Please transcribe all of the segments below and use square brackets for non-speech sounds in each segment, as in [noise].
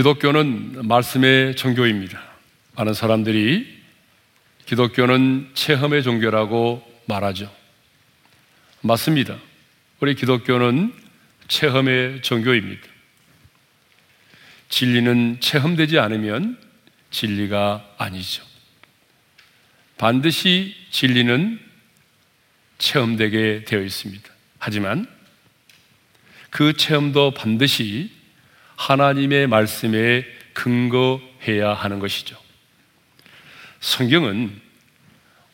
기독교는 말씀의 종교입니다. 많은 사람들이 기독교는 체험의 종교라고 말하죠. 맞습니다. 우리 기독교는 체험의 종교입니다. 진리는 체험되지 않으면 진리가 아니죠. 반드시 진리는 체험되게 되어 있습니다. 하지만 그 체험도 반드시 하나님의 말씀에 근거해야 하는 것이죠. 성경은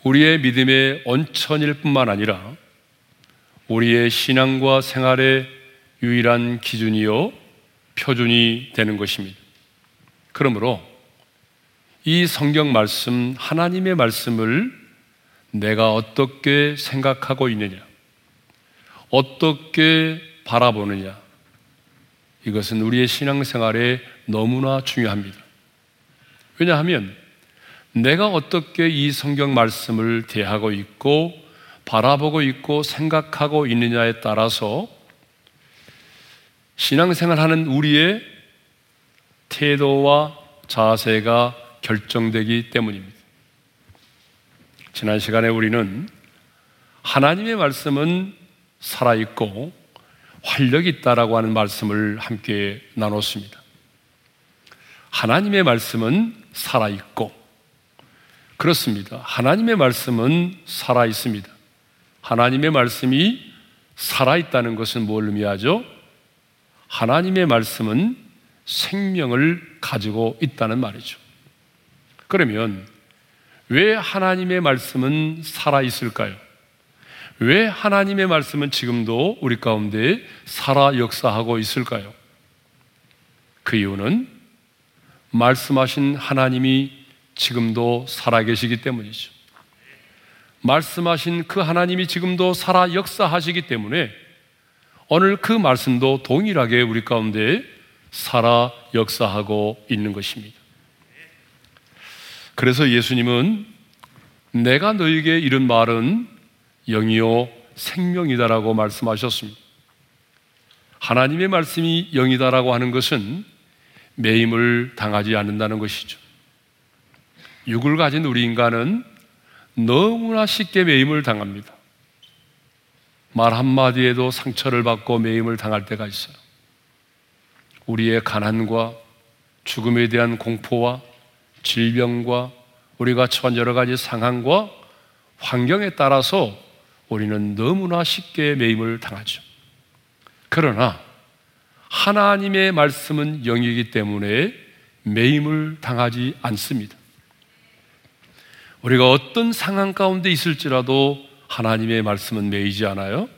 우리의 믿음의 원천일 뿐만 아니라 우리의 신앙과 생활의 유일한 기준이요, 표준이 되는 것입니다. 그러므로 이 성경 말씀, 하나님의 말씀을 내가 어떻게 생각하고 있느냐, 어떻게 바라보느냐, 이것은 우리의 신앙생활에 너무나 중요합니다. 왜냐하면 내가 어떻게 이 성경 말씀을 대하고 있고 바라보고 있고 생각하고 있느냐에 따라서 신앙생활 하는 우리의 태도와 자세가 결정되기 때문입니다. 지난 시간에 우리는 하나님의 말씀은 살아있고 활력이 있다라고 하는 말씀을 함께 나눴습니다. 하나님의 말씀은 살아있고, 그렇습니다. 하나님의 말씀은 살아있습니다. 하나님의 말씀이 살아있다는 것은 뭘 의미하죠? 하나님의 말씀은 생명을 가지고 있다는 말이죠. 그러면 왜 하나님의 말씀은 살아있을까요? 왜 하나님의 말씀은 지금도 우리 가운데 살아 역사하고 있을까요? 그 이유는 말씀하신 하나님이 지금도 살아 계시기 때문이죠. 말씀하신 그 하나님이 지금도 살아 역사하시기 때문에 오늘 그 말씀도 동일하게 우리 가운데 살아 역사하고 있는 것입니다. 그래서 예수님은 내가 너에게 이런 말은 영이요 생명이다라고 말씀하셨습니다. 하나님의 말씀이 영이다라고 하는 것은 매임을 당하지 않는다는 것이죠. 육을 가진 우리 인간은 너무나 쉽게 매임을 당합니다. 말 한마디에도 상처를 받고 매임을 당할 때가 있어요. 우리의 가난과 죽음에 대한 공포와 질병과 우리가 처한 여러 가지 상황과 환경에 따라서 우리는 너무나 쉽게 매임을 당하죠. 그러나 하나님의 말씀은 영이기 때문에 매임을 당하지 않습니다. 우리가 어떤 상황 가운데 있을지라도 하나님의 말씀은 매이지 않아요.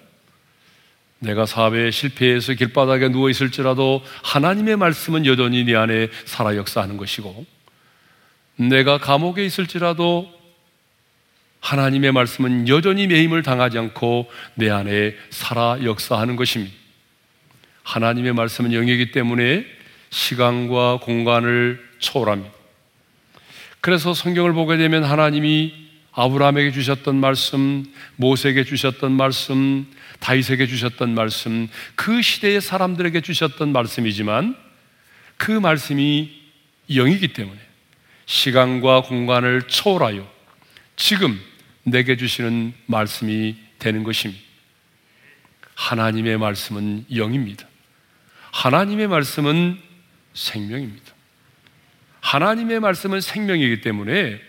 내가 사업에 실패해서 길바닥에 누워 있을지라도 하나님의 말씀은 여전히 내 안에 살아 역사하는 것이고, 내가 감옥에 있을지라도 하나님의 말씀은 여전히 매임을 당하지 않고 내 안에 살아 역사하는 것입니다. 하나님의 말씀은 영이기 때문에 시간과 공간을 초월합니다. 그래서 성경을 보게 되면 하나님이 아브라함에게 주셨던 말씀, 모세에게 주셨던 말씀, 다윗에게 주셨던 말씀, 그 시대의 사람들에게 주셨던 말씀이지만 그 말씀이 영이기 때문에 시간과 공간을 초월하여 지금 내게 주시는 말씀이 되는 것입니다. 하나님의 말씀은 영입니다. 하나님의 말씀은 생명입니다. 하나님의 말씀은 생명이기 때문에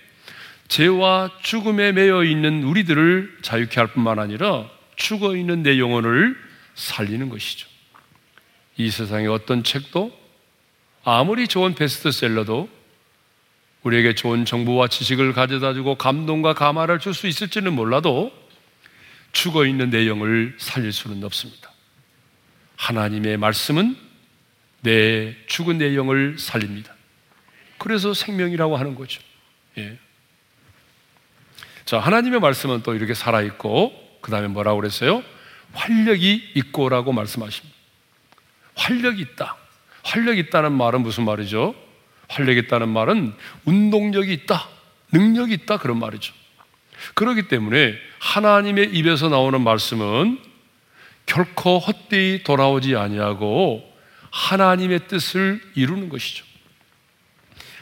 죄와 죽음에 매여 있는 우리들을 자유케 할 뿐만 아니라 죽어 있는 내 영혼을 살리는 것이죠. 이 세상의 어떤 책도 아무리 좋은 베스트셀러도 우리에게 좋은 정보와 지식을 가져다 주고 감동과 감화를 줄 수 있을지는 몰라도 죽어 있는 내 영을 살릴 수는 없습니다. 하나님의 말씀은 내 죽은 내 영을 살립니다. 그래서 생명이라고 하는 거죠. 예. 자, 하나님의 말씀은 또 이렇게 살아있고, 그 다음에 뭐라고 그랬어요? 활력이 있고라고 말씀하십니다. 활력이 있다. 활력이 있다는 말은 무슨 말이죠? 활력이 있다는 말은 운동력이 있다, 능력이 있다 그런 말이죠. 그렇기 때문에 하나님의 입에서 나오는 말씀은 결코 헛되이 돌아오지 아니하고 하나님의 뜻을 이루는 것이죠.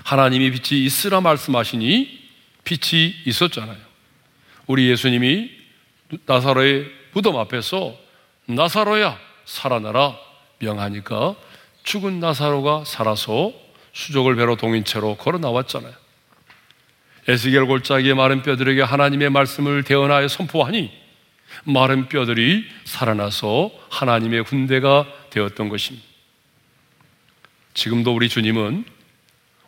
하나님이 빛이 있으라 말씀하시니 빛이 있었잖아요. 우리 예수님이 나사로의 무덤 앞에서 나사로야 살아나라 명하니까 죽은 나사로가 살아서 수족을 배로 동인 채로 걸어 나왔잖아요. 에스겔 골짜기의 마른 뼈들에게 하나님의 말씀을 대언하여 선포하니 마른 뼈들이 살아나서 하나님의 군대가 되었던 것입니다. 지금도 우리 주님은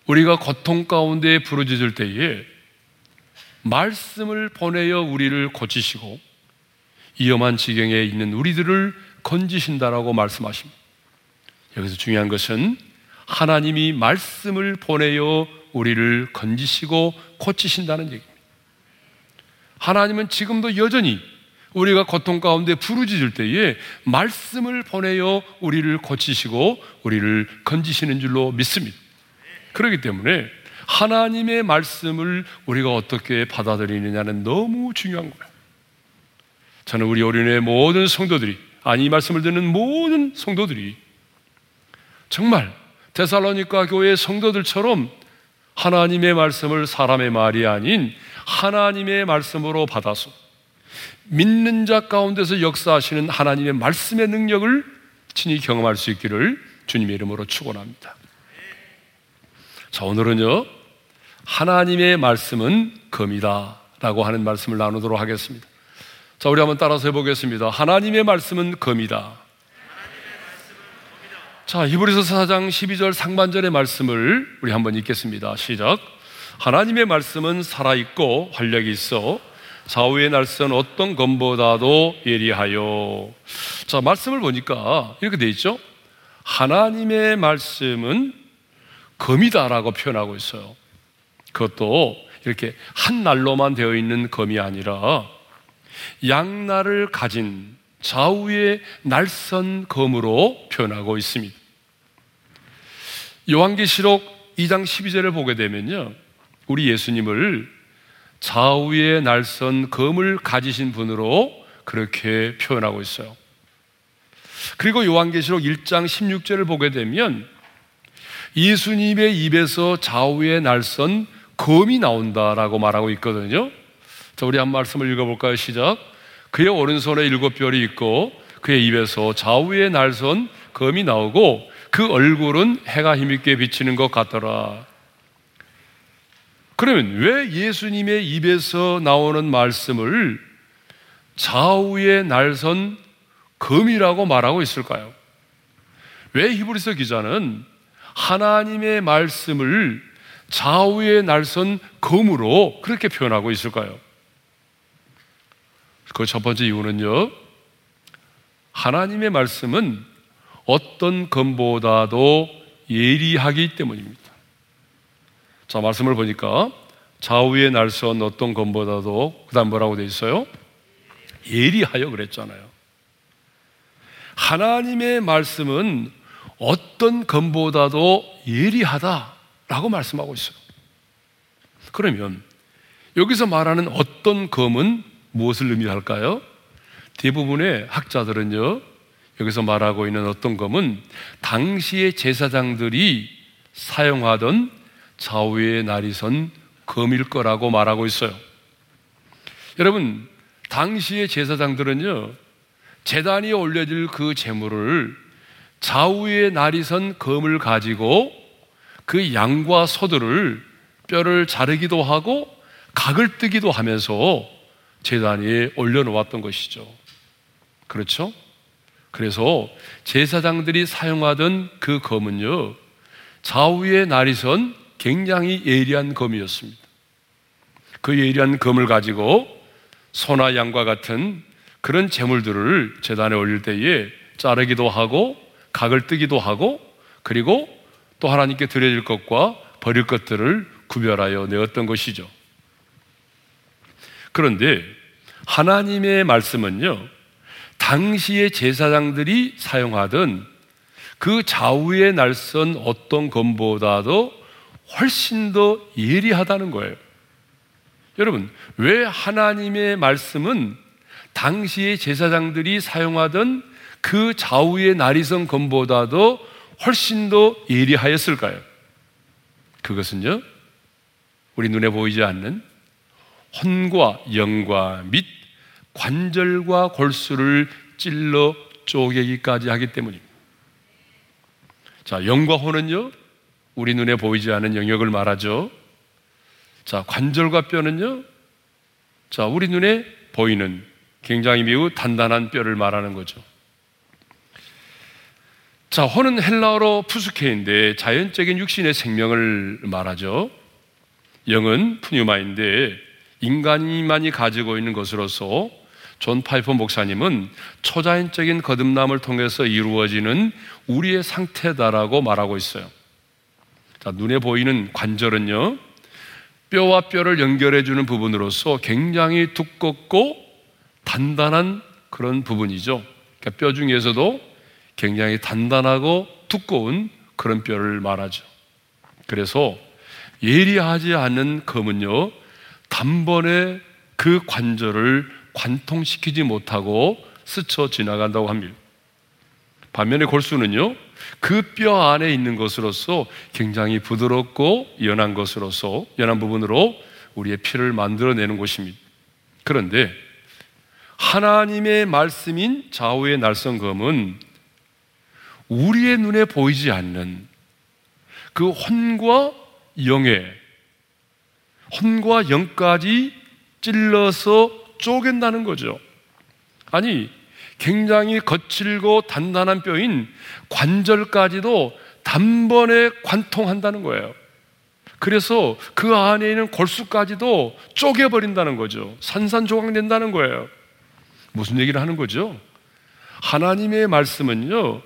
우리가 고통 가운데 부르짖을 때에 말씀을 보내어 우리를 고치시고 위험한 지경에 있는 우리들을 건지신다라고 말씀하십니다. 여기서 중요한 것은 하나님이 말씀을 보내어 우리를 건지시고 고치신다는 얘기입니다. 하나님은 지금도 여전히 우리가 고통 가운데 부르짖을 때에 말씀을 보내어 우리를 고치시고 우리를 건지시는 줄로 믿습니다. 그렇기 때문에 하나님의 말씀을 우리가 어떻게 받아들이느냐는 너무 중요한 거예요. 저는 우리 어린의 모든 성도들이, 아니, 이 말씀을 듣는 모든 성도들이 정말 데살로니카 교회 성도들처럼 하나님의 말씀을 사람의 말이 아닌 하나님의 말씀으로 받아서 믿는 자 가운데서 역사하시는 하나님의 말씀의 능력을 친히 경험할 수 있기를 주님의 이름으로 축원합니다. 자, 오늘은요. 하나님의 말씀은 검이다라고 하는 말씀을 나누도록 하겠습니다. 자, 우리 한번 따라서 해 보겠습니다. 하나님의 말씀은 검이다. 자, 히브리서 4장 12절 상반절의 말씀을 우리 한번 읽겠습니다. 시작. 하나님의 말씀은 살아있고 활력이 있어 좌우의 날선 어떤 검보다도 예리하여. 자, 말씀을 보니까 이렇게 돼 있죠? 하나님의 말씀은 검이다라고 표현하고 있어요. 그것도 이렇게 한 날로만 되어 있는 검이 아니라 양날을 가진 좌우의 날선 검으로 표현하고 있습니다. 요한계시록 2장 12절을 보게 되면요. 우리 예수님을 좌우의 날선 검을 가지신 분으로 그렇게 표현하고 있어요. 그리고 요한계시록 1장 16절을 보게 되면 예수님의 입에서 좌우의 날선 검이 나온다라고 말하고 있거든요. 자, 우리 한 말씀을 읽어볼까요? 시작. 그의 오른손에 일곱 별이 있고 그의 입에서 좌우의 날선 검이 나오고 그 얼굴은 해가 힘있게 비치는 것 같더라. 그러면 왜 예수님의 입에서 나오는 말씀을 좌우의 날선 검이라고 말하고 있을까요? 왜 히브리서 기자는 하나님의 말씀을 좌우의 날선 검으로 그렇게 표현하고 있을까요? 그 첫 번째 이유는요, 하나님의 말씀은 어떤 검보다도 예리하기 때문입니다. 자, 말씀을 보니까 좌우의 날선 어떤 검보다도 그 다음 뭐라고 돼 있어요? 예리하여 그랬잖아요. 하나님의 말씀은 어떤 검보다도 예리하다라고 말씀하고 있어요. 그러면 여기서 말하는 어떤 검은 무엇을 의미할까요? 대부분의 학자들은요, 여기서 말하고 있는 어떤 검은 당시의 제사장들이 사용하던 좌우의 날이 선 검일 거라고 말하고 있어요. 여러분, 당시의 제사장들은요, 재단이 올려질 그 재물을 좌우의 날이 선 검을 가지고 그 양과 소들을 뼈를 자르기도 하고 각을 뜨기도 하면서 재단 위에 올려놓았던 것이죠. 그렇죠? 그래서 제사장들이 사용하던 그 검은요, 좌우의 날이 선 굉장히 예리한 검이었습니다. 그 예리한 검을 가지고 소나 양과 같은 그런 재물들을 재단에 올릴 때에 자르기도 하고 각을 뜨기도 하고 그리고 또 하나님께 드려질 것과 버릴 것들을 구별하여 내었던 것이죠. 그런데 하나님의 말씀은요, 당시의 제사장들이 사용하던 그 좌우의 날선 어떤 검보다도 훨씬 더 예리하다는 거예요. 여러분, 왜 하나님의 말씀은 당시의 제사장들이 사용하던 그 좌우의 나리선 검보다도 훨씬 더 예리하였을까요? 그것은요, 우리 눈에 보이지 않는 혼과 영과 및 관절과 골수를 찔러 쪼개기까지 하기 때문입니다. 자, 영과 혼은요, 우리 눈에 보이지 않는 영역을 말하죠. 자, 관절과 뼈는요, 자, 우리 눈에 보이는 굉장히 매우 단단한 뼈를 말하는 거죠. 자, 혼은 헬라어로 푸쉬케인데 자연적인 육신의 생명을 말하죠. 영은 프뉴마인데 인간이만이 가지고 있는 것으로서 존 파이퍼 목사님은 초자연적인 거듭남을 통해서 이루어지는 우리의 상태다라고 말하고 있어요. 자, 눈에 보이는 관절은요, 뼈와 뼈를 연결해주는 부분으로서 굉장히 두껍고 단단한 그런 부분이죠. 그러니까 뼈 중에서도 굉장히 단단하고 두꺼운 그런 뼈를 말하죠. 그래서 예리하지 않은 검은요, 단번에 그 관절을 관통시키지 못하고 스쳐 지나간다고 합니다. 반면에 골수는요, 그 뼈 안에 있는 것으로서 굉장히 부드럽고 연한 것으로서, 연한 부분으로 우리의 피를 만들어내는 것입니다. 그런데 하나님의 말씀인 좌우의 날성검은 우리의 눈에 보이지 않는 그 혼과 영의 혼과 영까지 찔러서 쪼갠다는 거죠. 아니, 굉장히 거칠고 단단한 뼈인 관절까지도 단번에 관통한다는 거예요. 그래서 그 안에 있는 골수까지도 쪼개버린다는 거죠. 산산조각낸다는 거예요. 무슨 얘기를 하는 거죠? 하나님의 말씀은요,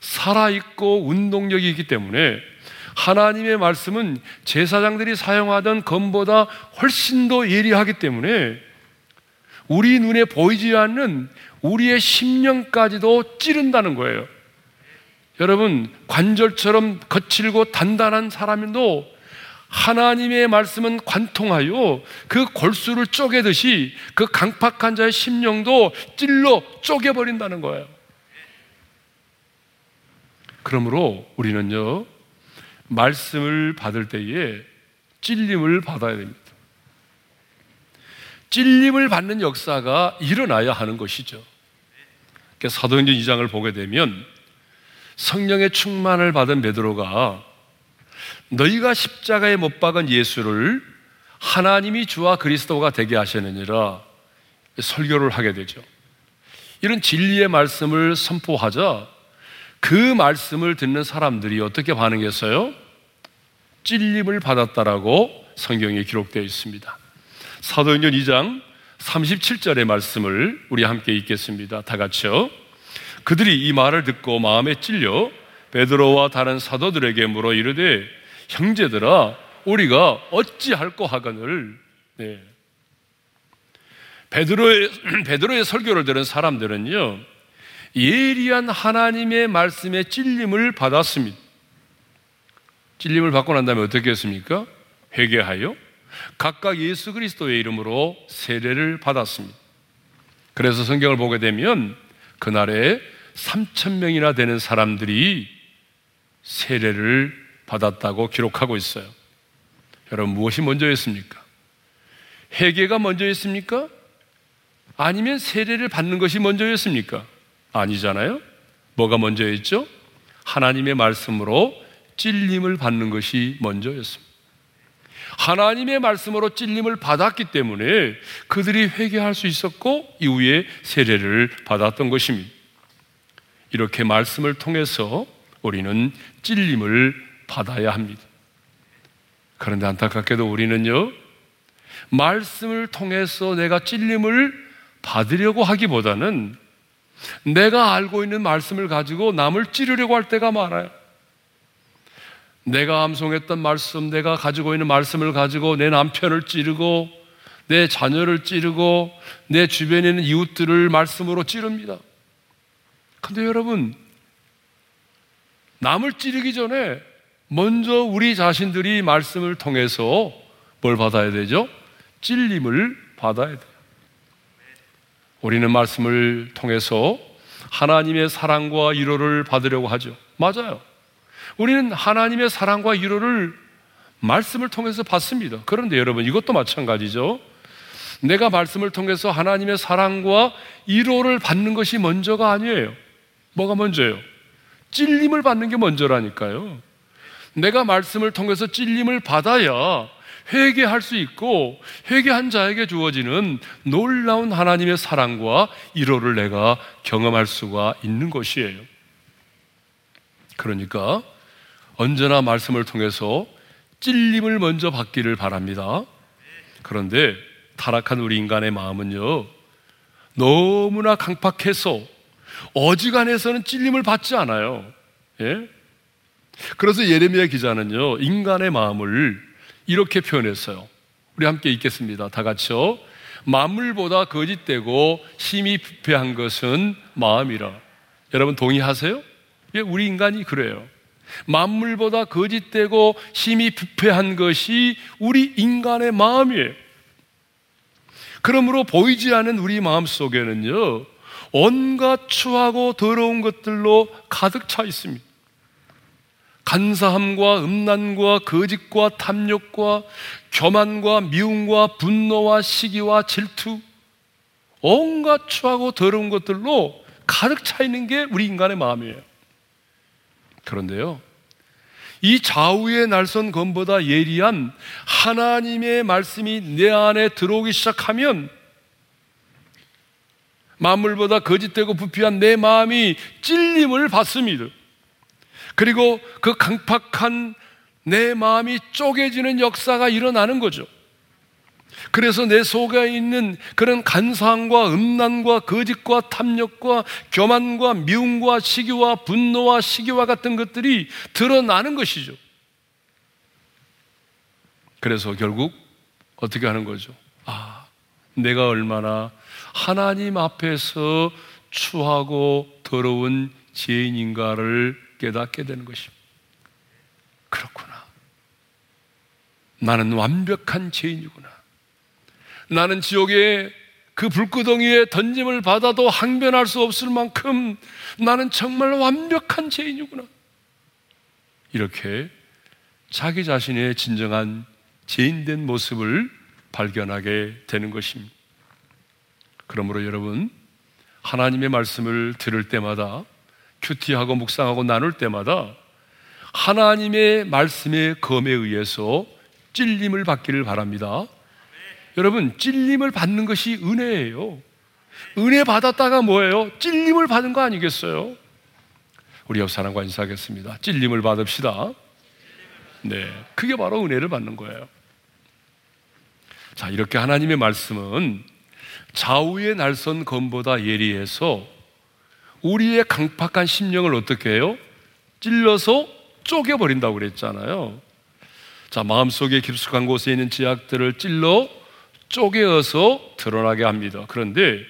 살아있고 운동력이 있기 때문에 하나님의 말씀은 제사장들이 사용하던 검보다 훨씬 더 예리하기 때문에 우리 눈에 보이지 않는 우리의 심령까지도 찌른다는 거예요. 여러분, 관절처럼 거칠고 단단한 사람도 하나님의 말씀은 관통하여 그 골수를 쪼개듯이 그 강팍한 자의 심령도 찔러 쪼개버린다는 거예요. 그러므로 우리는요, 말씀을 받을 때에 찔림을 받아야 됩니다. 찔림을 받는 역사가 일어나야 하는 것이죠. 사도행전 2장을 보게 되면 성령의 충만을 받은 베드로가 너희가 십자가에 못 박은 예수를 하나님이 주와 그리스도가 되게 하시느니라 설교를 하게 되죠. 이런 진리의 말씀을 선포하자 그 말씀을 듣는 사람들이 어떻게 반응했어요? 찔림을 받았다라고 성경에 기록되어 있습니다. 사도행전 2장 37절의 말씀을 우리 함께 읽겠습니다. 다 같이요. 그들이 이 말을 듣고 마음에 찔려 베드로와 다른 사도들에게 물어 이르되 형제들아 우리가 어찌할꼬 하거늘 네. 베드로의 [clears throat] 베드로의 설교를 들은 사람들은요 예리한 하나님의 말씀에 찔림을 받았습니다. 찔림을 받고 난 다음에 어떻게 했습니까? 회개하여 각각 예수 그리스도의 이름으로 세례를 받았습니다. 그래서 성경을 보게 되면 그날에 3천 명이나 되는 사람들이 세례를 받았다고 기록하고 있어요. 여러분 무엇이 먼저였습니까? 회개가 먼저였습니까? 아니면 세례를 받는 것이 먼저였습니까? 아니잖아요. 뭐가 먼저였죠? 하나님의 말씀으로 찔림을 받는 것이 먼저였습니다. 하나님의 말씀으로 찔림을 받았기 때문에 그들이 회개할 수 있었고 이후에 세례를 받았던 것입니다. 이렇게 말씀을 통해서 우리는 찔림을 받아야 합니다. 그런데 안타깝게도 우리는요, 말씀을 통해서 내가 찔림을 받으려고 하기보다는 내가 알고 있는 말씀을 가지고 남을 찌르려고 할 때가 많아요. 내가 암송했던 말씀, 내가 가지고 있는 말씀을 가지고 내 남편을 찌르고 내 자녀를 찌르고 내 주변에 있는 이웃들을 말씀으로 찌릅니다. 근데 여러분, 남을 찌르기 전에 먼저 우리 자신들이 말씀을 통해서 뭘 받아야 되죠? 찔림을 받아야 돼요. 우리는 말씀을 통해서 하나님의 사랑과 위로를 받으려고 하죠. 맞아요. 우리는 하나님의 사랑과 위로를 말씀을 통해서 받습니다. 그런데 여러분 이것도 마찬가지죠. 내가 말씀을 통해서 하나님의 사랑과 위로를 받는 것이 먼저가 아니에요. 뭐가 먼저예요? 찔림을 받는 게 먼저라니까요. 내가 말씀을 통해서 찔림을 받아야 회개할 수 있고 회개한 자에게 주어지는 놀라운 하나님의 사랑과 위로를 내가 경험할 수가 있는 것이에요. 그러니까 언제나 말씀을 통해서 찔림을 먼저 받기를 바랍니다. 그런데 타락한 우리 인간의 마음은요, 너무나 강팍해서 어지간해서는 찔림을 받지 않아요. 예? 그래서 예레미야 기자는요, 인간의 마음을 이렇게 표현했어요. 우리 함께 읽겠습니다. 다 같이요. 만물보다 거짓되고 심히 부패한 것은 마음이라. 여러분 동의하세요? 예, 우리 인간이 그래요. 만물보다 거짓되고 심히 부패한 것이 우리 인간의 마음이에요. 그러므로 보이지 않은 우리 마음 속에는요, 온갖 추하고 더러운 것들로 가득 차 있습니다. 간사함과 음란과 거짓과 탐욕과 교만과 미움과 분노와 시기와 질투, 온갖 추하고 더러운 것들로 가득 차 있는 게 우리 인간의 마음이에요. 그런데요, 이 좌우의 날선 검보다 예리한 하나님의 말씀이 내 안에 들어오기 시작하면 만물보다 거짓되고 부패한 내 마음이 찔림을 받습니다. 그리고 그 강팍한 내 마음이 쪼개지는 역사가 일어나는 거죠. 그래서 내 속에 있는 그런 간사함과 음란과 거짓과 탐욕과 교만과 미움과 시기와 분노와 시기와 같은 것들이 드러나는 것이죠. 그래서 결국 어떻게 하는 거죠? 아, 내가 얼마나 하나님 앞에서 추하고 더러운 죄인인가를 깨닫게 되는 것입니다. 그렇구나. 나는 완벽한 죄인이구나. 나는 지옥의 그 불구덩이에 던짐을 받아도 항변할 수 없을 만큼 나는 정말 완벽한 죄인이구나. 이렇게 자기 자신의 진정한 죄인된 모습을 발견하게 되는 것입니다. 그러므로 여러분, 하나님의 말씀을 들을 때마다 큐티하고 묵상하고 나눌 때마다 하나님의 말씀의 검에 의해서 찔림을 받기를 바랍니다. 여러분, 찔림을 받는 것이 은혜예요. 은혜 받았다가 뭐예요? 찔림을 받은 거 아니겠어요? 우리 옆 사람과 인사하겠습니다. 찔림을 받읍시다. 네. 그게 바로 은혜를 받는 거예요. 자, 이렇게 하나님의 말씀은 좌우의 날선 검보다 예리해서 우리의 강팍한 심령을 어떻게 해요? 찔러서 쪼개버린다고 그랬잖아요. 자, 마음속에 깊숙한 곳에 있는 지약들을 찔러 쪼개어서 드러나게 합니다. 그런데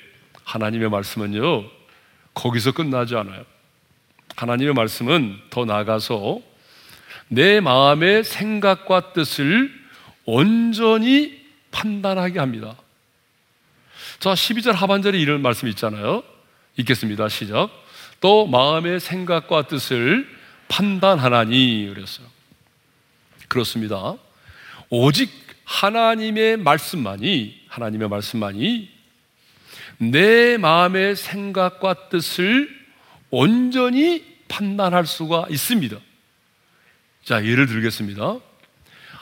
하나님의 말씀은요, 거기서 끝나지 않아요. 하나님의 말씀은 더 나아가서 내 마음의 생각과 뜻을 온전히 판단하게 합니다. 자, 12절 하반절에 이런 말씀 있잖아요. 읽겠습니다. 시작. 또 마음의 생각과 뜻을 판단하나니 그랬어요. 그렇습니다. 오직 하나님의 말씀만이 하나님의 말씀만이 내 마음의 생각과 뜻을 온전히 판단할 수가 있습니다. 자, 예를 들겠습니다.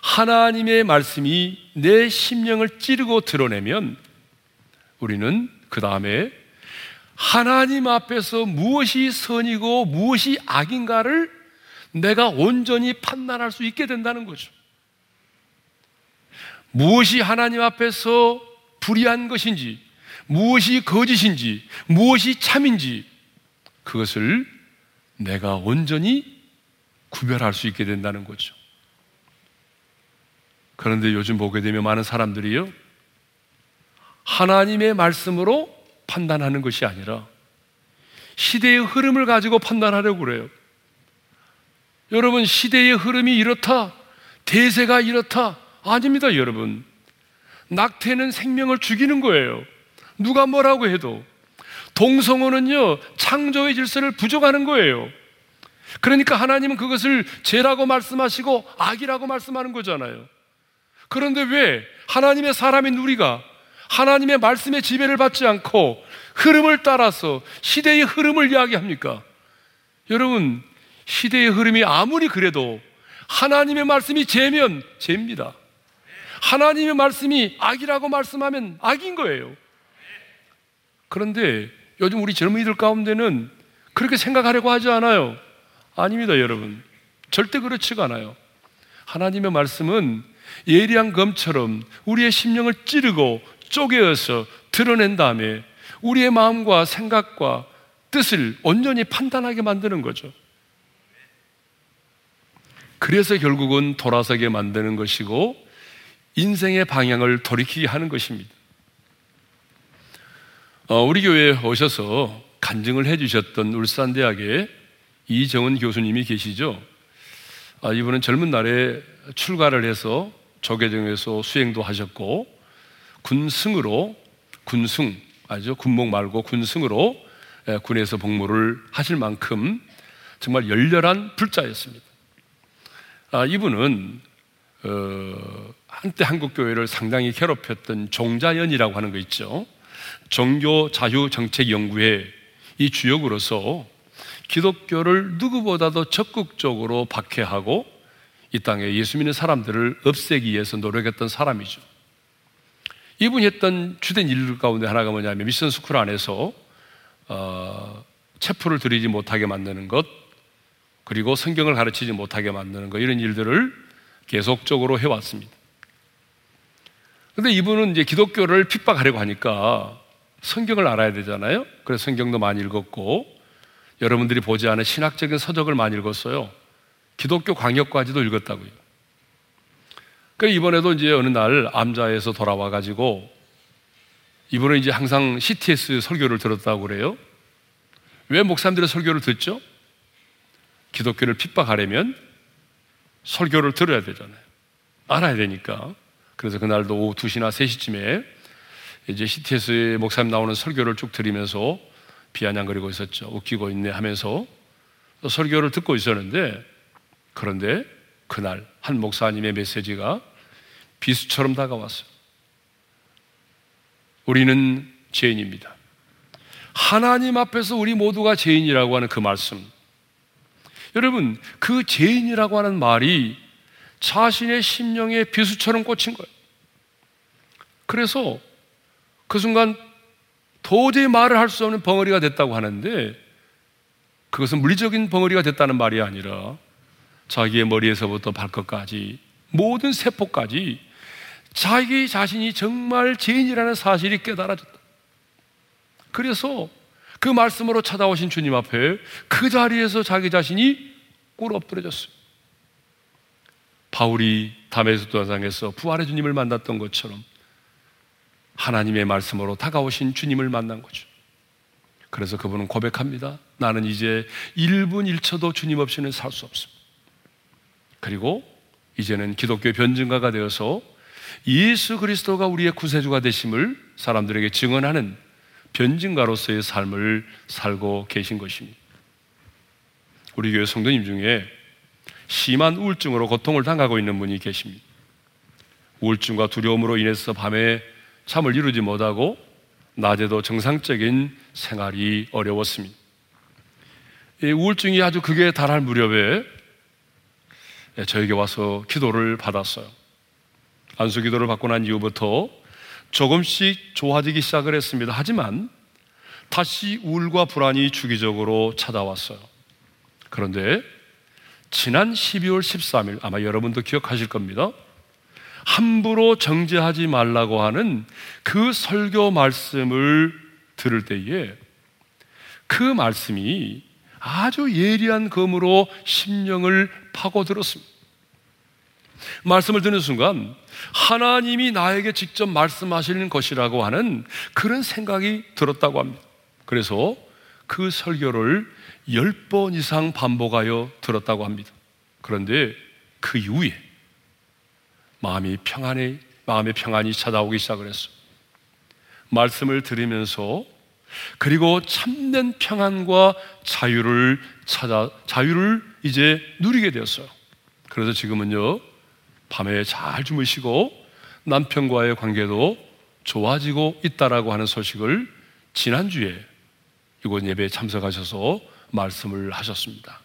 하나님의 말씀이 내 심령을 찌르고 드러내면 우리는 그 다음에 하나님 앞에서 무엇이 선이고 무엇이 악인가를 내가 온전히 판단할 수 있게 된다는 거죠. 무엇이 하나님 앞에서 불의한 것인지, 무엇이 거짓인지, 무엇이 참인지, 그것을 내가 온전히 구별할 수 있게 된다는 거죠. 그런데 요즘 보게 되면 많은 사람들이요, 하나님의 말씀으로 판단하는 것이 아니라 시대의 흐름을 가지고 판단하려고 그래요. 여러분, 시대의 흐름이 이렇다, 대세가 이렇다. 아닙니다, 여러분. 낙태는 생명을 죽이는 거예요. 누가 뭐라고 해도. 동성호는요, 창조의 질서를 부족하는 거예요. 그러니까 하나님은 그것을 죄라고 말씀하시고 악이라고 말씀하는 거잖아요. 그런데 왜 하나님의 사람인 우리가 하나님의 말씀의 지배를 받지 않고 흐름을 따라서 시대의 흐름을 이야기합니까? 여러분, 시대의 흐름이 아무리 그래도 하나님의 말씀이 죄면 죄입니다. 하나님의 말씀이 악이라고 말씀하면 악인 거예요. 그런데 요즘 우리 젊은이들 가운데는 그렇게 생각하려고 하지 않아요. 아닙니다, 여러분. 절대 그렇지가 않아요. 하나님의 말씀은 예리한 검처럼 우리의 심령을 찌르고 쪼개어서 드러낸 다음에 우리의 마음과 생각과 뜻을 온전히 판단하게 만드는 거죠. 그래서 결국은 돌아서게 만드는 것이고 인생의 방향을 돌이키게 하는 것입니다. 어, 우리 교회에 오셔서 간증을 해주셨던 울산대학의 이정은 교수님이 계시죠. 아, 이분은 젊은 날에 출가를 해서 조계정에서 수행도 하셨고 군승으로 군승 아죠 군목 말고 군승으로 예, 군에서 복무를 하실 만큼 정말 열렬한 불자였습니다. 아, 이분은 어, 한때 한국 교회를 상당히 괴롭혔던 종자연이라고 하는 거 있죠. 종교 자유 정책 연구회 이 주역으로서 기독교를 누구보다도 적극적으로 박해하고 이 땅에 예수 믿는 사람들을 없애기 위해서 노력했던 사람이죠. 이분이 했던 주된 일 가운데 하나가 뭐냐면 미션 스쿨 안에서 어, 체포를 드리지 못하게 만드는 것, 그리고 성경을 가르치지 못하게 만드는 것 이런 일들을 계속적으로 해왔습니다. 근데 이분은 이제 기독교를 핍박하려고 하니까 성경을 알아야 되잖아요. 그래서 성경도 많이 읽었고 여러분들이 보지 않은 신학적인 서적을 많이 읽었어요. 기독교 광역까지도 읽었다고요. 그 이번에도 이제 어느 날 암자에서 돌아와 가지고 이분은 이제 항상 CTS 설교를 들었다고 그래요. 왜 목사님들의 설교를 듣죠? 기독교를 핍박하려면 설교를 들어야 되잖아요. 알아야 되니까. 그래서 그날도 오후 2시나 3시쯤에 이제 CTS의 목사님 나오는 설교를 쭉 들으면서 비아냥거리고 있었죠. 웃기고 있네 하면서 설교를 듣고 있었는데 그런데 그날 한 목사님의 메시지가 비수처럼 다가왔어요. 우리는 죄인입니다. 하나님 앞에서 우리 모두가 죄인이라고 하는 그 말씀. 여러분, 그 죄인이라고 하는 말이 자신의 심령에 비수처럼 꽂힌 거예요. 그래서 그 순간 도저히 말을 할 수 없는 벙어리가 됐다고 하는데 그것은 물리적인 벙어리가 됐다는 말이 아니라 자기의 머리에서부터 발끝까지 모든 세포까지 자기 자신이 정말 죄인이라는 사실이 깨달아졌다. 그래서 그 말씀으로 찾아오신 주님 앞에 그 자리에서 자기 자신이 꿇어 엎드려졌어요. 바울이 담에서 도상에서 부활의 주님을 만났던 것처럼 하나님의 말씀으로 다가오신 주님을 만난 거죠. 그래서 그분은 고백합니다. 나는 이제 1분 1초도 주님 없이는 살 수 없습니다. 그리고 이제는 기독교 변증가가 되어서 예수 그리스도가 우리의 구세주가 되심을 사람들에게 증언하는 변증가로서의 삶을 살고 계신 것입니다. 우리 교회 성도님 중에 심한 우울증으로 고통을 당하고 있는 분이 계십니다. 우울증과 두려움으로 인해서 밤에 잠을 이루지 못하고 낮에도 정상적인 생활이 어려웠습니다. 이 우울증이 아주 극에 달할 무렵에 저에게 와서 기도를 받았어요. 안수 기도를 받고 난 이후부터 조금씩 좋아지기 시작을 했습니다. 하지만 다시 우울과 불안이 주기적으로 찾아왔어요. 그런데 지난 12월 13일 아마 여러분도 기억하실 겁니다. 함부로 정죄하지 말라고 하는 그 설교 말씀을 들을 때에 그 말씀이 아주 예리한 검으로 심령을 파고들었습니다. 말씀을 듣는 순간 하나님이 나에게 직접 말씀하시는 것이라고 하는 그런 생각이 들었다고 합니다. 그래서 그 설교를 열번 이상 반복하여 들었다고 합니다. 그런데 그 이후에 마음이 평안해, 마음의 평안이 찾아오기 시작을 했어. 말씀을 들으면서 그리고 참된 평안과 자유를 찾아 자유를 이제 누리게 되었어요. 그래서 지금은요 밤에 잘 주무시고 남편과의 관계도 좋아지고 있다라고 하는 소식을 지난주에 이곳 예배에 참석하셔서 말씀을 하셨습니다.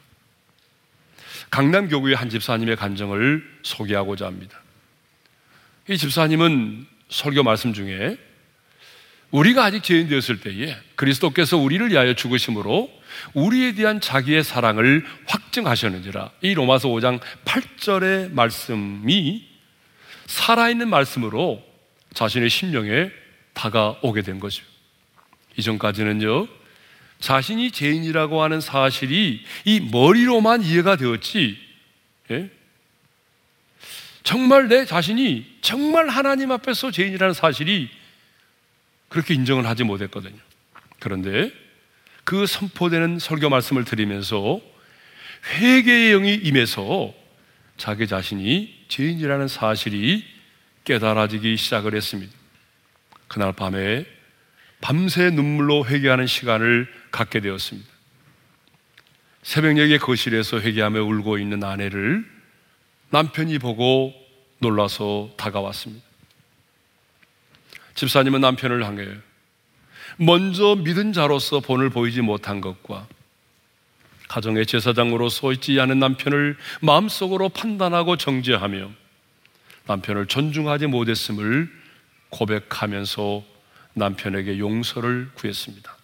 강남교구의 한 집사님의 간정을 소개하고자 합니다. 이 집사님은 설교 말씀 중에 우리가 아직 죄인 되었을 때에 그리스도께서 우리를 위하여 죽으심으로 우리에 대한 자기의 사랑을 확증하셨는지라 이 로마서 5장 8절의 말씀이 살아있는 말씀으로 자신의 심령에 다가오게 된 거죠. 이전까지는요, 자신이 죄인이라고 하는 사실이 이 머리로만 이해가 되었지, 예? 정말 내 자신이 정말 하나님 앞에서 죄인이라는 사실이 그렇게 인정을 하지 못했거든요. 그런데 그 선포되는 설교 말씀을 드리면서 회개의 영이 임해서 자기 자신이 죄인이라는 사실이 깨달아지기 시작을 했습니다. 그날 밤에 밤새 눈물로 회개하는 시간을 갖게 되었습니다. 새벽녘에 거실에서 회개하며 울고 있는 아내를 남편이 보고 놀라서 다가왔습니다. 집사님은 남편을 향해 먼저 믿은 자로서 본을 보이지 못한 것과 가정의 제사장으로 서 있지 않은 남편을 마음속으로 판단하고 정죄하며 남편을 존중하지 못했음을 고백하면서 남편에게 용서를 구했습니다.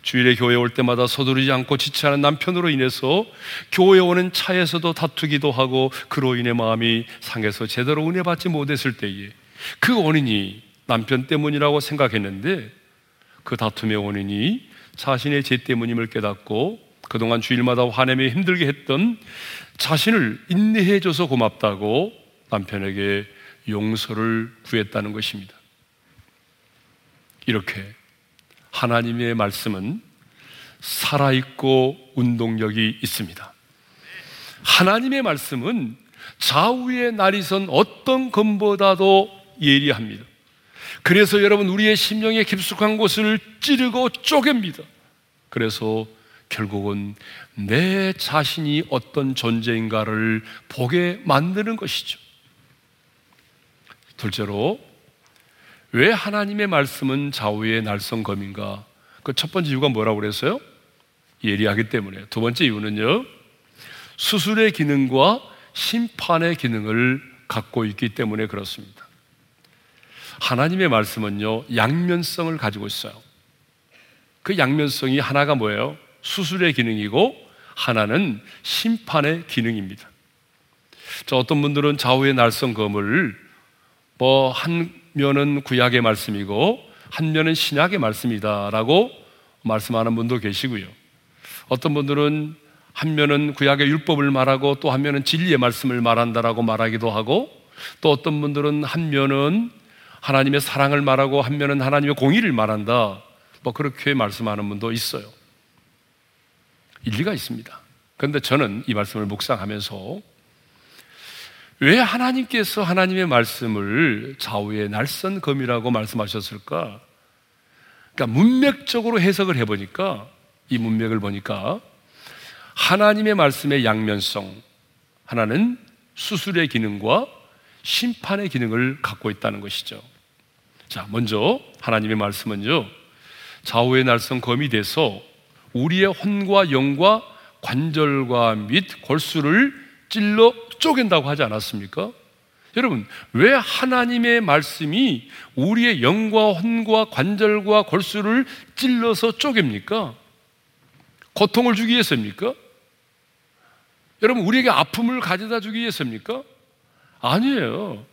주일에 교회 올 때마다 서두르지 않고 지체하는 남편으로 인해서 교회 오는 차에서도 다투기도 하고 그로 인해 마음이 상해서 제대로 은혜 받지 못했을 때에 그 원인이 남편 때문이라고 생각했는데 그 다툼의 원인이 자신의 죄 때문임을 깨닫고 그동안 주일마다 화내며 힘들게 했던 자신을 인내해줘서 고맙다고 남편에게 용서를 구했다는 것입니다. 이렇게 하나님의 말씀은 살아있고 운동력이 있습니다. 하나님의 말씀은 좌우의 날이 선 어떤 검보다도 예리합니다. 그래서 여러분 우리의 심령에 깊숙한 곳을 찌르고 쪼갭니다. 그래서 결국은 내 자신이 어떤 존재인가를 보게 만드는 것이죠. 둘째로 왜 하나님의 말씀은 좌우의 날성검인가? 그 첫 번째 이유가 뭐라고 그랬어요? 예리하기 때문에. 두 번째 이유는요. 수술의 기능과 심판의 기능을 갖고 있기 때문에 그렇습니다. 하나님의 말씀은요, 양면성을 가지고 있어요. 그 양면성이 하나가 뭐예요? 수술의 기능이고 하나는 심판의 기능입니다. 자, 어떤 분들은 좌우의 날성검을 뭐 한 면은 구약의 말씀이고 한 면은 신약의 말씀이다라고 말씀하는 분도 계시고요. 어떤 분들은 한 면은 구약의 율법을 말하고 또 한 면은 진리의 말씀을 말한다라고 말하기도 하고 또 어떤 분들은 한 면은 하나님의 사랑을 말하고 한 면은 하나님의 공의를 말한다. 뭐 그렇게 말씀하는 분도 있어요. 일리가 있습니다. 그런데 저는 이 말씀을 묵상하면서 왜 하나님께서 하나님의 말씀을 좌우의 날선 검이라고 말씀하셨을까? 그러니까 문맥적으로 해석을 해보니까 이 문맥을 보니까 하나님의 말씀의 양면성 하나는 수술의 기능과 심판의 기능을 갖고 있다는 것이죠. 자, 먼저 하나님의 말씀은요, 좌우의 날선 검이 돼서 우리의 혼과 영과 관절과 및 골수를 찔러 쪼갠다고 하지 않았습니까? 여러분, 왜 하나님의 말씀이 우리의 영과 혼과 관절과 골수를 찔러서 쪼갭니까? 고통을 주기 위해서입니까? 여러분, 우리에게 아픔을 가져다 주기 위해서입니까? 아니에요.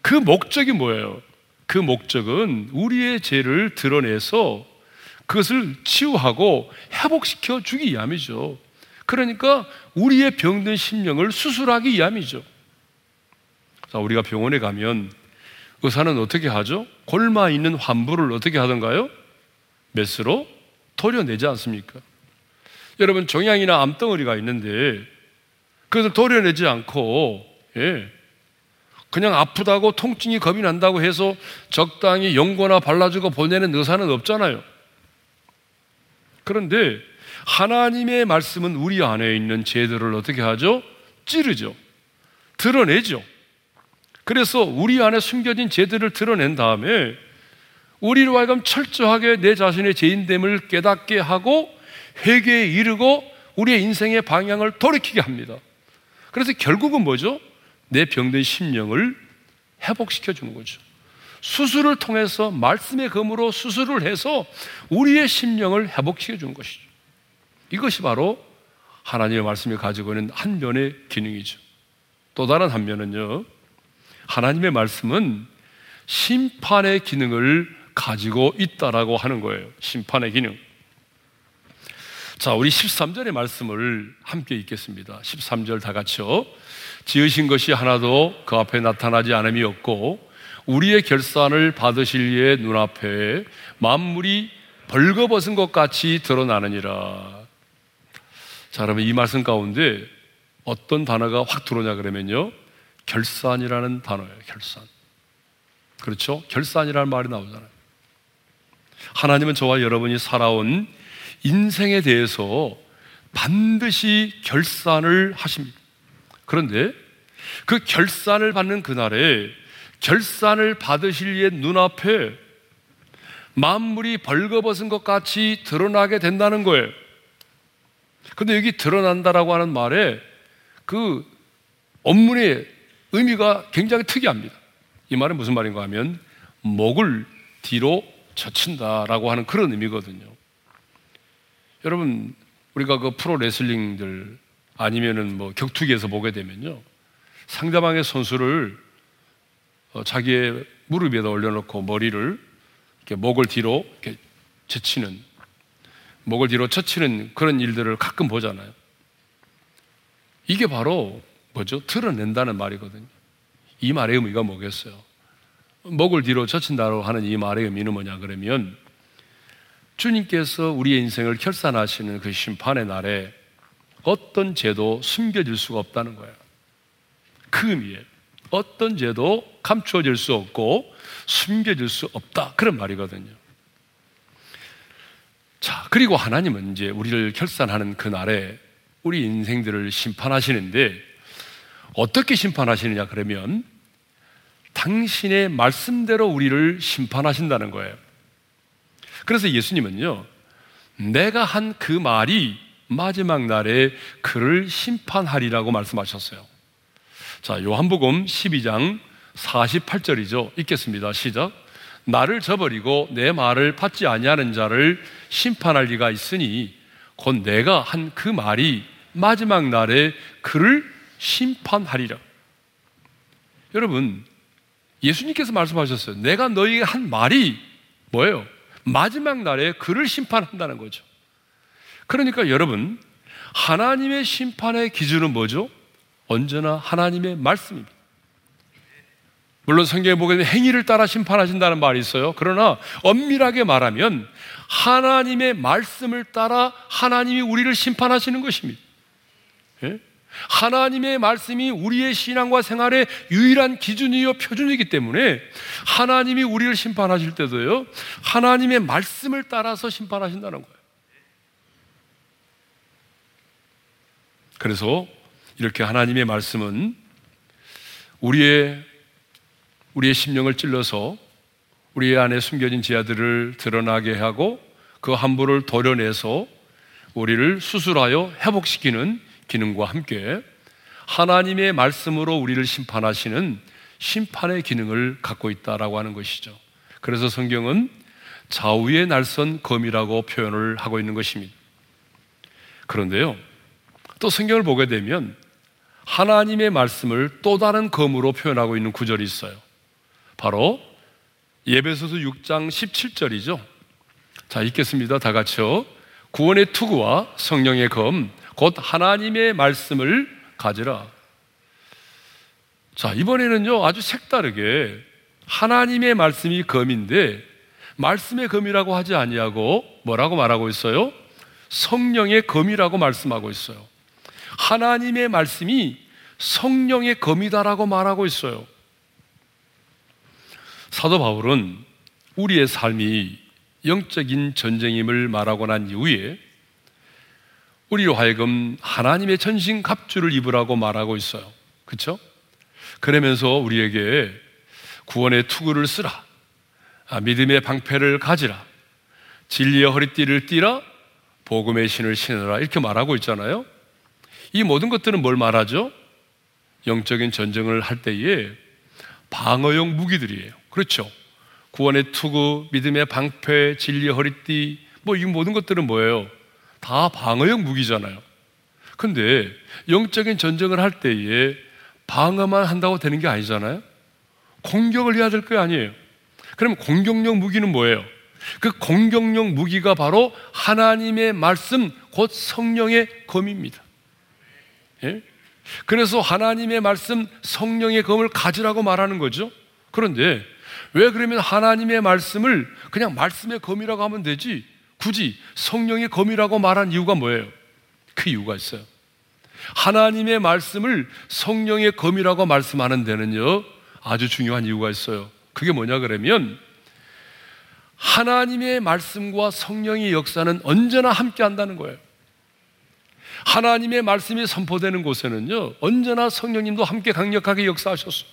그 목적이 뭐예요? 그 목적은 우리의 죄를 드러내서 그것을 치유하고 회복시켜 주기 위함이죠. 그러니까 우리의 병든 심령을 수술하기 위함이죠. 자, 우리가 병원에 가면 의사는 어떻게 하죠? 골마 있는 환부를 어떻게 하던가요? 메스로 도려내지 않습니까? 여러분, 종양이나 암덩어리가 있는데 그것을 도려내지 않고, 예, 그냥 아프다고 통증이 겁이 난다고 해서 적당히 연고나 발라주고 보내는 의사는 없잖아요. 그런데 하나님의 말씀은 우리 안에 있는 죄들을 어떻게 하죠? 찌르죠. 드러내죠. 그래서 우리 안에 숨겨진 죄들을 드러낸 다음에 우리로 하여금 철저하게 내 자신의 죄인됨을 깨닫게 하고 회개에 이르고 우리의 인생의 방향을 돌이키게 합니다. 그래서 결국은 뭐죠? 내 병든 심령을 회복시켜 주는 거죠. 수술을 통해서 말씀의 검으로 수술을 해서 우리의 심령을 회복시켜 주는 것이죠. 이것이 바로 하나님의 말씀이 가지고 있는 한 면의 기능이죠. 또 다른 한 면은요, 하나님의 말씀은 심판의 기능을 가지고 있다라고 하는 거예요. 심판의 기능. 자, 우리 13절의 말씀을 함께 읽겠습니다. 13절 다 같이요. 지으신 것이 하나도 그 앞에 나타나지 않음이 없고 우리의 결산을 받으실 이의 눈앞에 만물이 벌거벗은 것 같이 드러나느니라. 자, 그러면 이 말씀 가운데 어떤 단어가 확 들어오냐 그러면요. 결산이라는 단어예요. 결산. 그렇죠? 결산이라는 말이 나오잖아요. 하나님은 저와 여러분이 살아온 인생에 대해서 반드시 결산을 하십니다. 그런데 그 결산을 받는 그날에 결산을 받으실 이의 눈앞에 만물이 벌거벗은 것 같이 드러나게 된다는 거예요. 근데 여기 드러난다라고 하는 말에 그 원문의 의미가 굉장히 특이합니다. 이 말은 무슨 말인가 하면 목을 뒤로 젖힌다라고 하는 그런 의미거든요. 여러분, 우리가 그 프로 레슬링들 아니면은 뭐 격투기에서 보게 되면요. 상대방의 선수를 어, 자기의 무릎 에다 올려놓고 머리를 이렇게 목을 뒤로 이렇게 젖히는 목을 뒤로 젖히는 그런 일들을 가끔 보잖아요. 이게 바로 뭐죠? 드러낸다는 말이거든요. 이 말의 의미가 뭐겠어요? 목을 뒤로 젖힌다고 하는 이 말의 의미는 뭐냐 그러면 주님께서 우리의 인생을 결산하시는 그 심판의 날에 어떤 죄도 숨겨질 수가 없다는 거예요. 그 의미에 어떤 죄도 감추어질 수 없고 숨겨질 수 없다. 그런 말이거든요. 자, 그리고 하나님은 이제 우리를 결산하는 그 날에 우리 인생들을 심판하시는데 어떻게 심판하시느냐 그러면 당신의 말씀대로 우리를 심판하신다는 거예요. 그래서 예수님은요, 내가 한 그 말이 마지막 날에 그를 심판하리라고 말씀하셨어요. 자, 요한복음 12장 48절이죠. 읽겠습니다. 시작. 나를 저버리고 내 말을 받지 아니하는 자를 심판할 리가 있으니 곧 내가 한 그 말이 마지막 날에 그를 심판하리라. 여러분, 예수님께서 말씀하셨어요. 내가 너희에게 한 말이 뭐예요? 마지막 날에 그를 심판한다는 거죠. 그러니까 여러분, 하나님의 심판의 기준은 뭐죠? 언제나 하나님의 말씀입니다. 물론 성경에 보게 되면 행위를 따라 심판하신다는 말이 있어요. 그러나 엄밀하게 말하면 하나님의 말씀을 따라 하나님이 우리를 심판하시는 것입니다. 예? 하나님의 말씀이 우리의 신앙과 생활의 유일한 기준이요 표준이기 때문에 하나님이 우리를 심판하실 때도요 하나님의 말씀을 따라서 심판하신다는 거예요. 그래서 이렇게 하나님의 말씀은 우리의 우리의 심령을 찔러서 우리 안에 숨겨진 지하들을 드러나게 하고 그 함부를 도려내서 우리를 수술하여 회복시키는 기능과 함께 하나님의 말씀으로 우리를 심판하시는 심판의 기능을 갖고 있다라고 하는 것이죠. 그래서 성경은 좌우의 날선 검이라고 표현을 하고 있는 것입니다. 그런데요, 또 성경을 보게 되면 하나님의 말씀을 또 다른 검으로 표현하고 있는 구절이 있어요. 바로 예배소서 6장 17절이죠. 자, 읽겠습니다. 다 같이요. 구원의 투구와 성령의 검, 곧 하나님의 말씀을 가지라. 자, 이번에는요, 아주 색다르게 하나님의 말씀이 검인데, 말씀의 검이라고 하지 아니하고 뭐라고 말하고 있어요? 성령의 검이라고 말씀하고 있어요. 하나님의 말씀이 성령의 검이다라고 말하고 있어요. 사도 바울은 우리의 삶이 영적인 전쟁임을 말하고 난 이후에 우리로 하여금 하나님의 전신 갑주를 입으라고 말하고 있어요. 그렇죠? 그러면서 우리에게 구원의 투구를 쓰라. 아, 믿음의 방패를 가지라. 진리의 허리띠를 띠라. 복음의 신을 신으라. 이렇게 말하고 있잖아요. 이 모든 것들은 뭘 말하죠? 영적인 전쟁을 할 때에 방어용 무기들이에요. 그렇죠. 구원의 투구, 믿음의 방패, 진리의 허리띠, 뭐 이 모든 것들은 뭐예요? 다 방어용 무기잖아요. 근데 영적인 전쟁을 할 때에 방어만 한다고 되는 게 아니잖아요. 공격을 해야 될 거 아니에요. 그럼 공격용 무기는 뭐예요? 그 공격용 무기가 바로 하나님의 말씀, 곧 성령의 검입니다. 예? 그래서 하나님의 말씀, 성령의 검을 가지라고 말하는 거죠. 그런데 왜 그러면 하나님의 말씀을 그냥 말씀의 검이라고 하면 되지? 굳이 성령의 검이라고 말한 이유가 뭐예요? 그 이유가 있어요. 하나님의 말씀을 성령의 검이라고 말씀하는 데는요, 아주 중요한 이유가 있어요. 그게 뭐냐 그러면, 하나님의 말씀과 성령의 역사는 언제나 함께 한다는 거예요. 하나님의 말씀이 선포되는 곳에는요, 언제나 성령님도 함께 강력하게 역사하셨어요.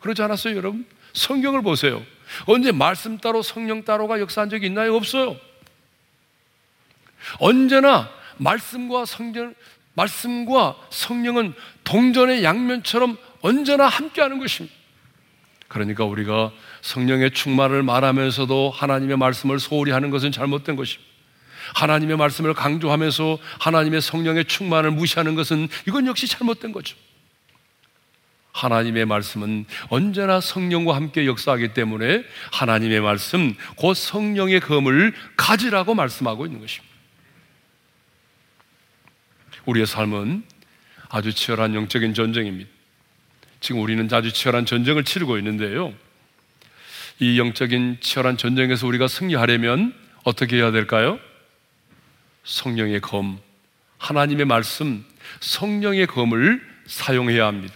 그러지 않았어요, 여러분? 성경을 보세요. 언제 말씀 따로 성령 따로가 역사한 적이 있나요? 없어요. 언제나 말씀과 성령, 말씀과 성령은 동전의 양면처럼 언제나 함께하는 것입니다. 그러니까 우리가 성령의 충만을 말하면서도 하나님의 말씀을 소홀히 하는 것은 잘못된 것입니다. 하나님의 말씀을 강조하면서 하나님의 성령의 충만을 무시하는 것은 이건 역시 잘못된 거죠. 하나님의 말씀은 언제나 성령과 함께 역사하기 때문에 하나님의 말씀, 곧 성령의 검을 가지라고 말씀하고 있는 것입니다. 우리의 삶은 아주 치열한 영적인 전쟁입니다. 지금 우리는 아주 치열한 전쟁을 치르고 있는데요. 이 영적인 치열한 전쟁에서 우리가 승리하려면 어떻게 해야 될까요? 성령의 검, 하나님의 말씀, 성령의 검을 사용해야 합니다.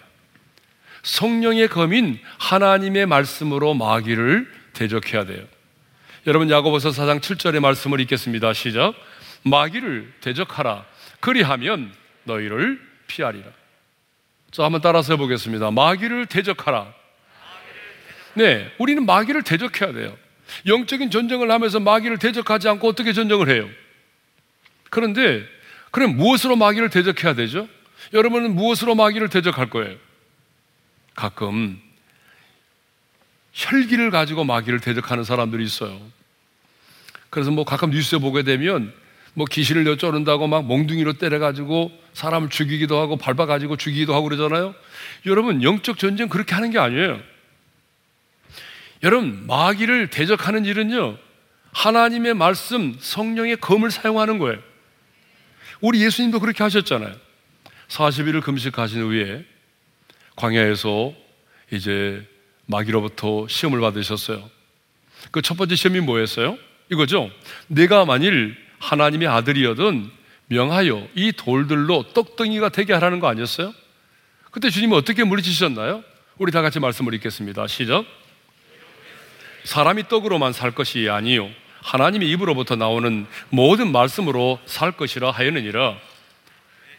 성령의 검인 하나님의 말씀으로 마귀를 대적해야 돼요. 여러분 야고보서 4장 7절의 말씀을 읽겠습니다. 시작. 마귀를 대적하라. 그리하면 너희를 피하리라. 자, 한번 따라서 해보겠습니다. 마귀를 대적하라. 네, 우리는 마귀를 대적해야 돼요. 영적인 전쟁을 하면서 마귀를 대적하지 않고 어떻게 전쟁을 해요? 그런데, 그럼 무엇으로 마귀를 대적해야 되죠? 여러분은 무엇으로 마귀를 대적할 거예요? 가끔 혈기를 가지고 마귀를 대적하는 사람들이 있어요. 그래서 뭐 가끔 뉴스에 보게 되면 뭐 귀신을 여쭈른다고 막 몽둥이로 때려가지고 사람을 죽이기도 하고 밟아가지고 죽이기도 하고 그러잖아요. 여러분, 영적 전쟁 그렇게 하는 게 아니에요. 여러분, 마귀를 대적하는 일은요, 하나님의 말씀, 성령의 검을 사용하는 거예요. 우리 예수님도 그렇게 하셨잖아요. 40일을 금식하신 후에 광야에서 이제 마귀로부터 시험을 받으셨어요. 그 첫 번째 시험이 뭐였어요? 이거죠. 내가 만일 하나님의 아들이어든 명하여 이 돌들로 떡덩이가 되게 하라는 거 아니었어요? 그때 주님이 어떻게 물리치셨나요? 우리 다 같이 말씀을 읽겠습니다. 시작. 사람이 떡으로만 살 것이 아니요 하나님의 입으로부터 나오는 모든 말씀으로 살 것이라 하였느니라.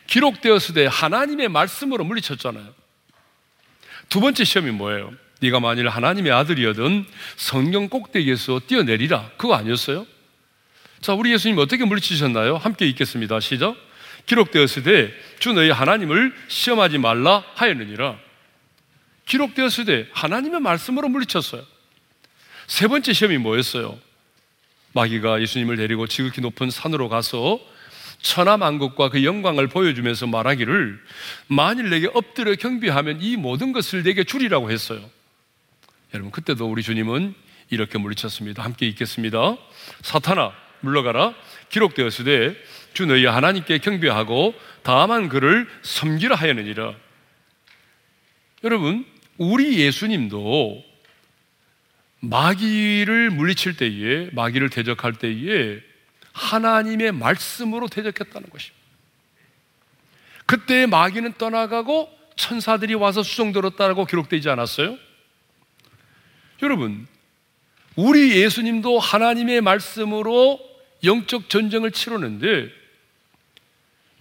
기록되었을 때 하나님의 말씀으로 물리쳤잖아요. 두 번째 시험이 뭐예요? 네가 만일 하나님의 아들이어든 성령 꼭대기에서 뛰어내리라. 그거 아니었어요? 자, 우리 예수님 어떻게 물리치셨나요? 함께 읽겠습니다. 시작. 기록되었을 때 주 너희 하나님을 시험하지 말라 하였느니라. 기록되었을 때 하나님의 말씀으로 물리쳤어요. 세 번째 시험이 뭐였어요? 마귀가 예수님을 데리고 지극히 높은 산으로 가서 천하만국과 그 영광을 보여주면서 말하기를 만일 내게 엎드려 경비하면 이 모든 것을 내게 주리라고 했어요. 여러분 그때도 우리 주님은 이렇게 물리쳤습니다. 함께 읽겠습니다. 사탄아 물러가라. 기록되었으되 주 너희 하나님께 경배하고 다만 그를 섬기라 하였느니라. 여러분 우리 예수님도 마귀를 물리칠 때에 마귀를 대적할 때에 하나님의 말씀으로 대적했다는 것입니다. 그때 마귀는 떠나가고 천사들이 와서 수종 들었다고 기록되지 않았어요? 여러분, 우리 예수님도 하나님의 말씀으로 영적 전쟁을 치르는데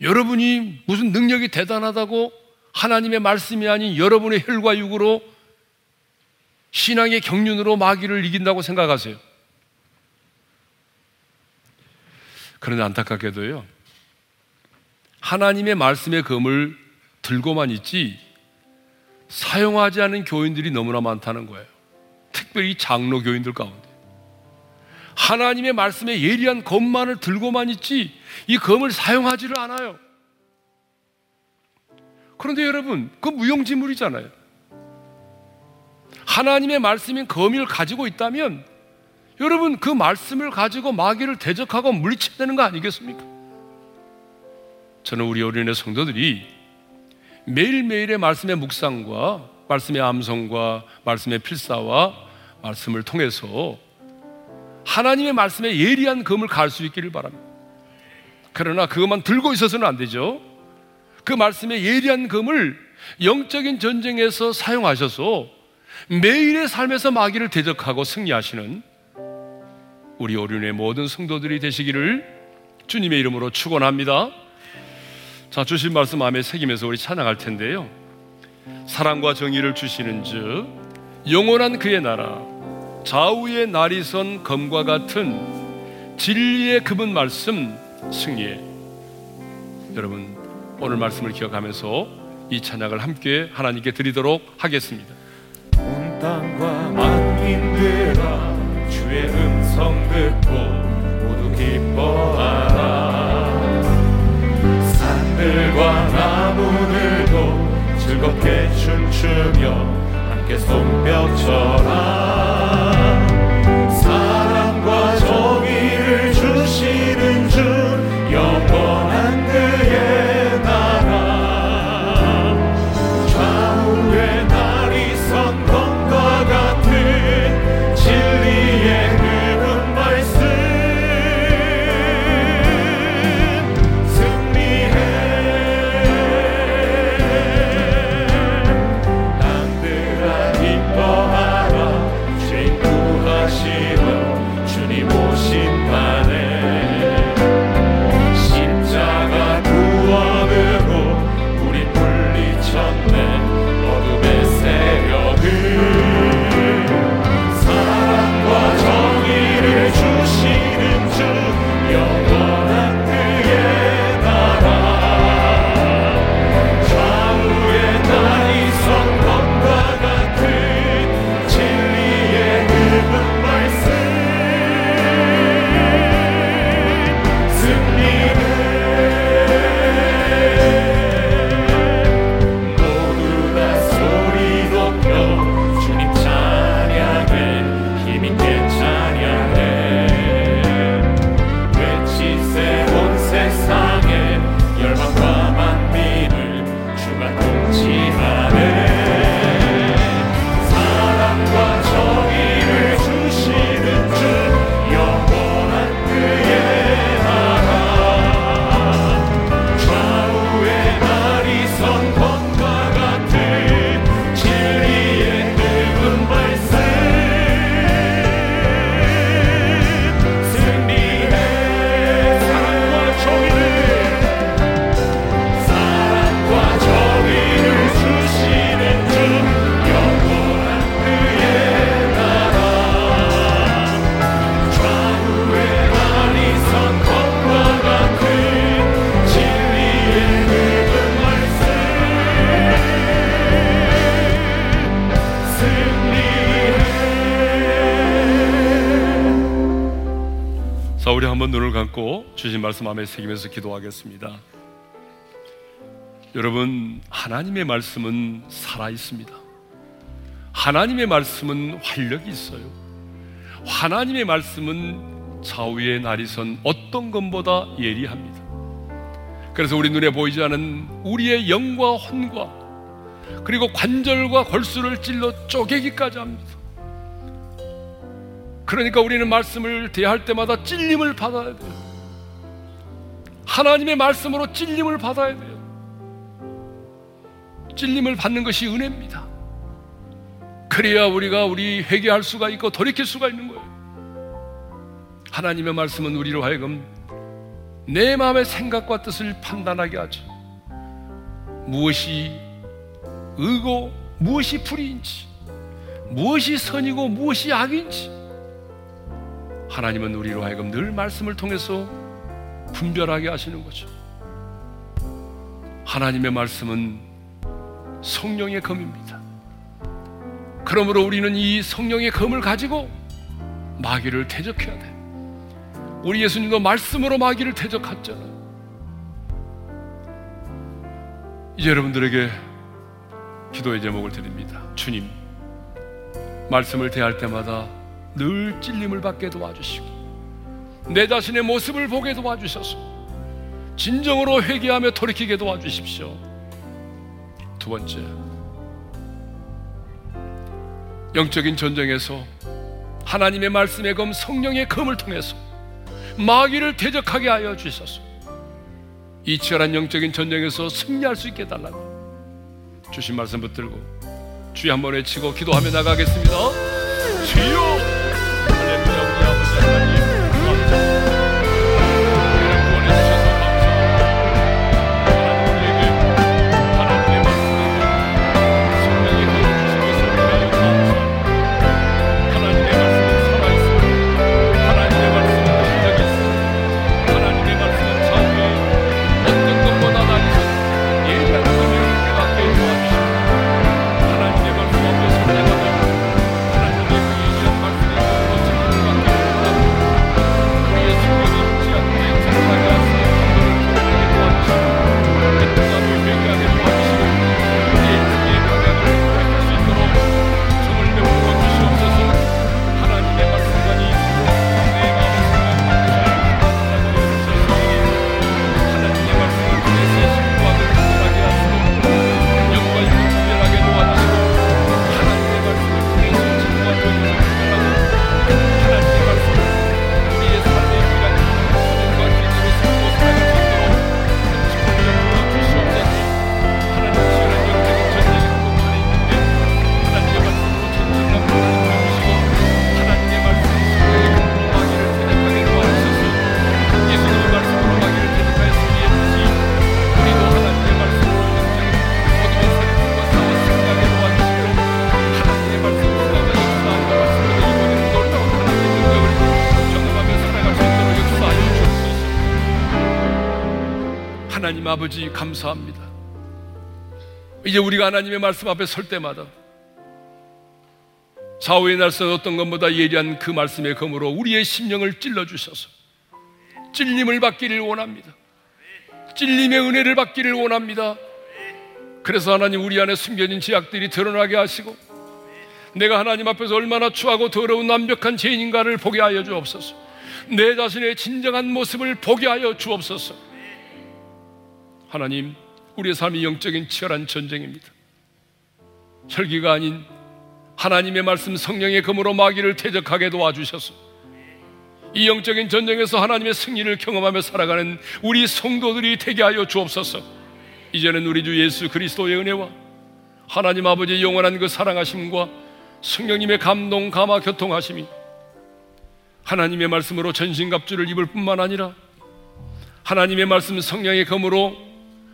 여러분이 무슨 능력이 대단하다고 하나님의 말씀이 아닌 여러분의 혈과 육으로 신앙의 경륜으로 마귀를 이긴다고 생각하세요. 그런데 안타깝게도요. 하나님의 말씀의 검을 들고만 있지 사용하지 않은 교인들이 너무나 많다는 거예요. 특별히 장로 교인들 가운데. 하나님의 말씀에 예리한 검만을 들고만 있지 이 검을 사용하지를 않아요. 그런데 여러분, 그 무용지물이잖아요. 하나님의 말씀인 검을 가지고 있다면 여러분 그 말씀을 가지고 마귀를 대적하고 물리쳐야 되는 거 아니겠습니까? 저는 우리 어린애 성도들이 매일매일의 말씀의 묵상과 말씀의 암송과 말씀의 필사와 말씀을 통해서 하나님의 말씀에 예리한 검을 갈 수 있기를 바랍니다. 그러나 그것만 들고 있어서는 안 되죠. 그 말씀에 예리한 검을 영적인 전쟁에서 사용하셔서 매일의 삶에서 마귀를 대적하고 승리하시는 우리 오륜의 모든 성도들이 되시기를 주님의 이름으로 축원합니다. 자, 주신 말씀 마음에 새기면서 우리 찬양할 텐데요. 사랑과 정의를 주시는즉 영원한 그의 나라 좌우의 날이 선 검과 같은 진리의 그분 말씀 승리해 여러분 오늘 말씀을 기억하면서 이 찬양을 함께 하나님께 드리도록 하겠습니다. 음성 듣고 모두 기뻐하라. 산들과 나무들도 즐겁게 춤추며 함께 손뼉 쳐라 주신 말씀 마음에 새기면서 기도하겠습니다. 여러분, 하나님의 말씀은 살아 있습니다. 하나님의 말씀은 활력이 있어요. 하나님의 말씀은 좌우의 날이 선 어떤 것보다 예리합니다. 그래서 우리 눈에 보이지 않은 우리의 영과 혼과 그리고 관절과 골수를 찔러 쪼개기까지 합니다. 그러니까 우리는 말씀을 대할 때마다 찔림을 받아야 돼요. 하나님의 말씀으로 찔림을 받아야 돼요. 찔림을 받는 것이 은혜입니다. 그래야 우리가 우리 회개할 수가 있고 돌이킬 수가 있는 거예요. 하나님의 말씀은 우리로 하여금 내 마음의 생각과 뜻을 판단하게 하죠. 무엇이 의고 무엇이 불의인지, 무엇이 선이고 무엇이 악인지, 하나님은 우리로 하여금 늘 말씀을 통해서 분별하게 하시는 거죠. 하나님의 말씀은 성령의 검입니다. 그러므로 우리는 이 성령의 검을 가지고 마귀를 대적해야 돼. 우리 예수님도 말씀으로 마귀를 대적했잖아요. 이제 여러분들에게 기도의 제목을 드립니다. 주님, 말씀을 대할 때마다 늘 찔림을 받게 도와주시고, 내 자신의 모습을 보게 도와주셔서, 진정으로 회개하며 돌이키게 도와주십시오. 두 번째, 영적인 전쟁에서 하나님의 말씀의 검, 성령의 검을 통해서 마귀를 대적하게 하여 주셔서 이 치열한 영적인 전쟁에서 승리할 수 있게 달라고 주신 말씀 붙들고 주여 한번 외치고 기도하며 나가겠습니다. 주여 하나님 아버지 감사합니다 이제 우리가 하나님의 말씀 앞에 설 때마다 좌우의 날선 어떤 것보다 예리한 그 말씀의 검으로 우리의 심령을 찔러 주셔서 찔림을 받기를 원합니다. 찔림의 은혜를 받기를 원합니다. 그래서 하나님 우리 안에 숨겨진 죄악들이 드러나게 하시고 내가 하나님 앞에서 얼마나 추하고 더러운 완벽한 죄인인가를 보게 하여 주옵소서. 내 자신의 진정한 모습을 보게 하여 주옵소서. 하나님, 우리의 삶이 영적인 치열한 전쟁입니다. 혈기가 아닌 하나님의 말씀 성령의 검으로 마귀를 대적하게 도와주셔서 이 영적인 전쟁에서 하나님의 승리를 경험하며 살아가는 우리 성도들이 되게 하여 주옵소서. 이제는 우리 주 예수 그리스도의 은혜와 하나님 아버지의 영원한 그 사랑하심과 성령님의 감동 감화 교통하심이 하나님의 말씀으로 전신갑주를 입을 뿐만 아니라 하나님의 말씀 성령의 검으로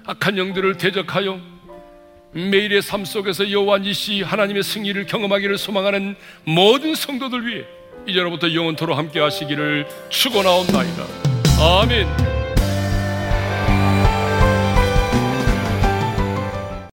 악한 영들을 대적하여 매일의 삶 속에서 여호와 니시 하나님의 승리를 경험하기를 소망하는 모든 성도들 위해 이제로부터 영원토로 함께 하시기를 축원하옵나이다. 아멘.